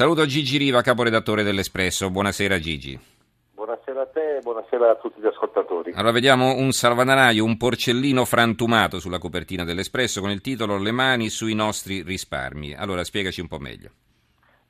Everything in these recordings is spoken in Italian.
Saluto Gigi Riva, caporedattore dell'Espresso. Buonasera Gigi. Buonasera a te e buonasera a tutti gli ascoltatori. Allora vediamo un salvadanaio, un porcellino frantumato sulla copertina dell'Espresso con il titolo Le mani sui nostri risparmi. Allora spiegaci un po' meglio.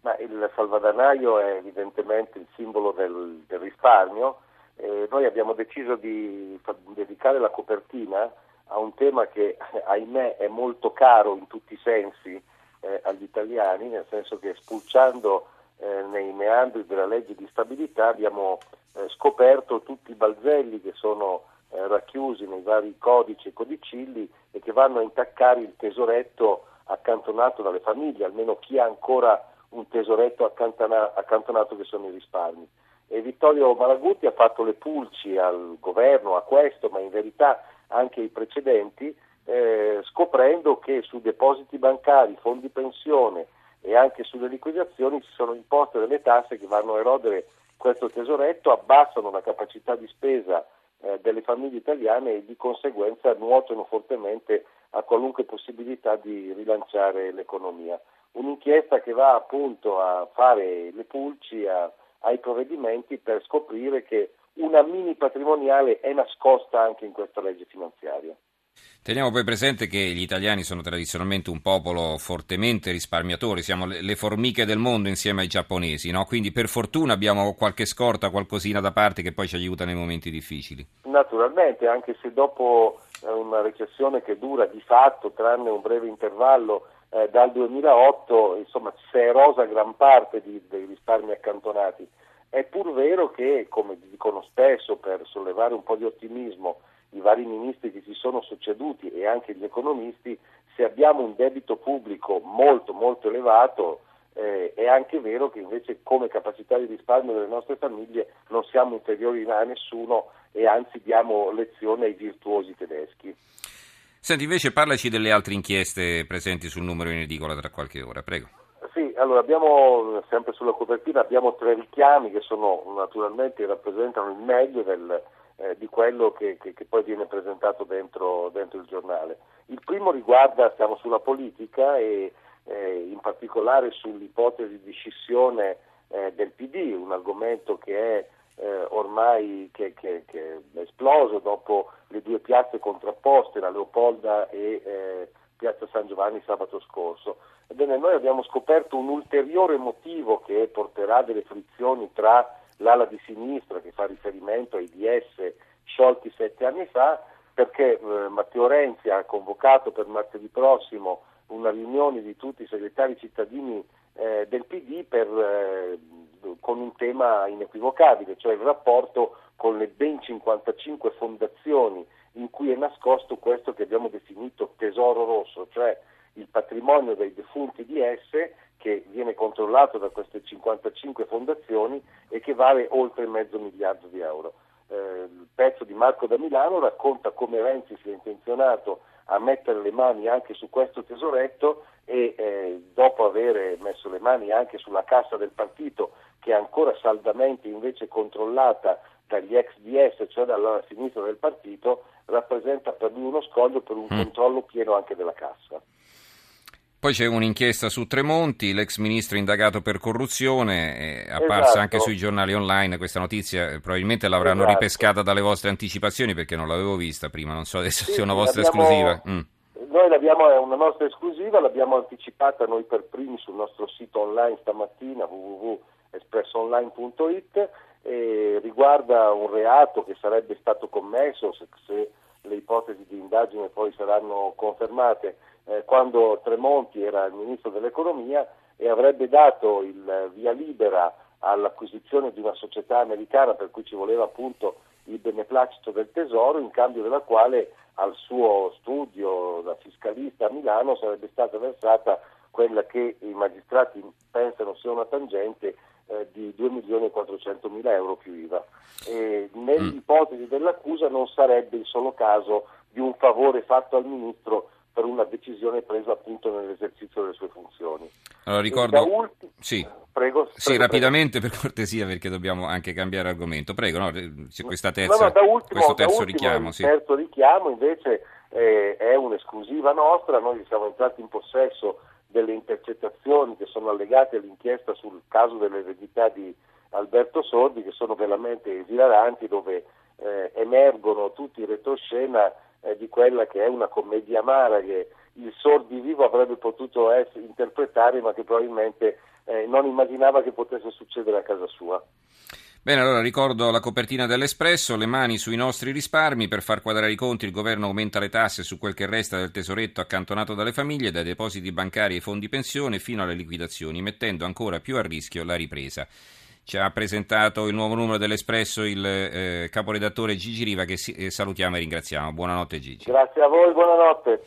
Ma il salvadanaio è evidentemente il simbolo del, del risparmio. Eh, noi abbiamo deciso di dedicare la copertina a un tema che ahimè è molto caro in tutti i sensi eh, agli italiani, nel senso che spulciando eh, nei meandri della legge di stabilità abbiamo eh, scoperto tutti i balzelli che sono eh, racchiusi nei vari codici e codicilli e che vanno a intaccare il tesoretto accantonato dalle famiglie, almeno chi ha ancora un tesoretto accantona- accantonato che sono i risparmi. E Vittorio Malaguti ha fatto le pulci al governo, a questo, ma in verità anche ai precedenti, eh, scoprendo che su depositi bancari, fondi pensione e anche sulle liquidazioni ci sono imposte delle tasse che vanno a erodere questo tesoretto, abbassano la capacità di spesa eh, delle famiglie italiane e di conseguenza nuotono fortemente a qualunque possibilità di rilanciare l'economia. Un'inchiesta che va appunto a fare le pulci a, ai provvedimenti per scoprire che una mini patrimoniale è nascosta anche in questa legge finanziaria. Teniamo poi presente che gli italiani sono tradizionalmente un popolo fortemente risparmiatori, siamo le formiche del mondo insieme ai giapponesi, no? quindi per fortuna abbiamo qualche scorta, qualcosina da parte che poi ci aiuta nei momenti difficili. Naturalmente, anche se dopo eh, una recessione che dura di fatto, tranne un breve intervallo, eh, dal 2008 insomma, si è erosa gran parte di, dei risparmi accantonati. È pur vero che, come dicono spesso per sollevare un po' di ottimismo, i vari ministri che si sono succeduti e anche gli economisti, se abbiamo un debito pubblico molto molto elevato, eh, è anche vero che invece come capacità di risparmio delle nostre famiglie non siamo inferiori a nessuno e anzi diamo lezione ai virtuosi tedeschi. Senti, invece parlaci delle altre inchieste presenti sul numero in edicola tra qualche ora, prego. Sì, allora abbiamo, sempre sulla copertina, abbiamo tre richiami che sono naturalmente rappresentano il meglio del, eh, di quello che, che, che, poi viene presentato dentro, dentro, il giornale. Il primo riguarda, stiamo sulla politica e eh, in particolare sull'ipotesi di scissione eh, del PD, un argomento che è eh, ormai che, che, che, è esploso dopo le due piazze contrapposte, la Leopolda e eh, Piazza San Giovanni sabato scorso. Ebbene, noi abbiamo scoperto un ulteriore motivo che porterà delle frizioni tra l'ala di sinistra che fa riferimento ai DS sciolti sette anni fa, perché eh, Matteo Renzi ha convocato per martedì prossimo una riunione di tutti i segretari cittadini eh, del PD per, eh, con un tema inequivocabile, cioè il rapporto con le ben 55 fondazioni in cui è nascosto questo che abbiamo definito tesoro rosso, cioè il patrimonio dei defunti di esse che viene controllato da queste 55 fondazioni e che vale oltre mezzo miliardo di euro. Eh, il pezzo di Marco da Milano racconta come Renzi sia intenzionato a mettere le mani anche su questo tesoretto e eh, dopo aver messo le mani anche sulla cassa del partito che è ancora saldamente invece controllata dagli ex DS, cioè dalla sinistra del partito, rappresenta per lui uno scoglio per un mm. controllo pieno anche della cassa. Poi c'è un'inchiesta su Tremonti, l'ex ministro indagato per corruzione, è apparsa esatto. anche sui giornali online questa notizia, probabilmente l'avranno esatto. ripescata dalle vostre anticipazioni perché non l'avevo vista prima, non so adesso sì, se è una vostra esclusiva. Mm. Noi l'abbiamo, è una nostra esclusiva, l'abbiamo anticipata noi per primi sul nostro sito online stamattina www.espressoonline.it e riguarda un reato che sarebbe stato commesso se, se le ipotesi di indagine poi saranno confermate eh, quando Tremonti era il ministro dell'economia e avrebbe dato il via libera all'acquisizione di una società americana per cui ci voleva appunto il beneplacito del tesoro in cambio della quale al suo studio da fiscalista a Milano sarebbe stata versata quella che i magistrati pensano sia una tangente eh, di 2 milioni e 400 mila euro più IVA. E nell'ipotesi dell'accusa non sarebbe il solo caso di un favore fatto al ministro per una decisione presa appunto nell'esercizio delle sue funzioni. Allora, ricordo... Ultimo... Sì. Prego, sì prego, rapidamente prego. per cortesia perché dobbiamo anche cambiare argomento. Prego, no? c'è questa terza, no, no, ultimo, questo terzo richiamo. Il sì. terzo richiamo invece eh, è un'esclusiva nostra, noi siamo entrati in possesso delle intercettazioni che sono allegate all'inchiesta sul caso dell'eredità di Alberto Sordi che sono veramente esilaranti dove eh, emergono tutti in retroscena eh, di quella che è una commedia amara che il Sordi vivo avrebbe potuto essere, interpretare ma che probabilmente eh, non immaginava che potesse succedere a casa sua. Bene, allora ricordo la copertina dell'Espresso, le mani sui nostri risparmi, per far quadrare i conti il governo aumenta le tasse su quel che resta del tesoretto accantonato dalle famiglie, dai depositi bancari ai fondi pensione fino alle liquidazioni, mettendo ancora più a rischio la ripresa. Ci ha presentato il nuovo numero dell'Espresso il eh, caporedattore Gigi Riva che si, eh, salutiamo e ringraziamo. Buonanotte Gigi. Grazie a voi, buonanotte.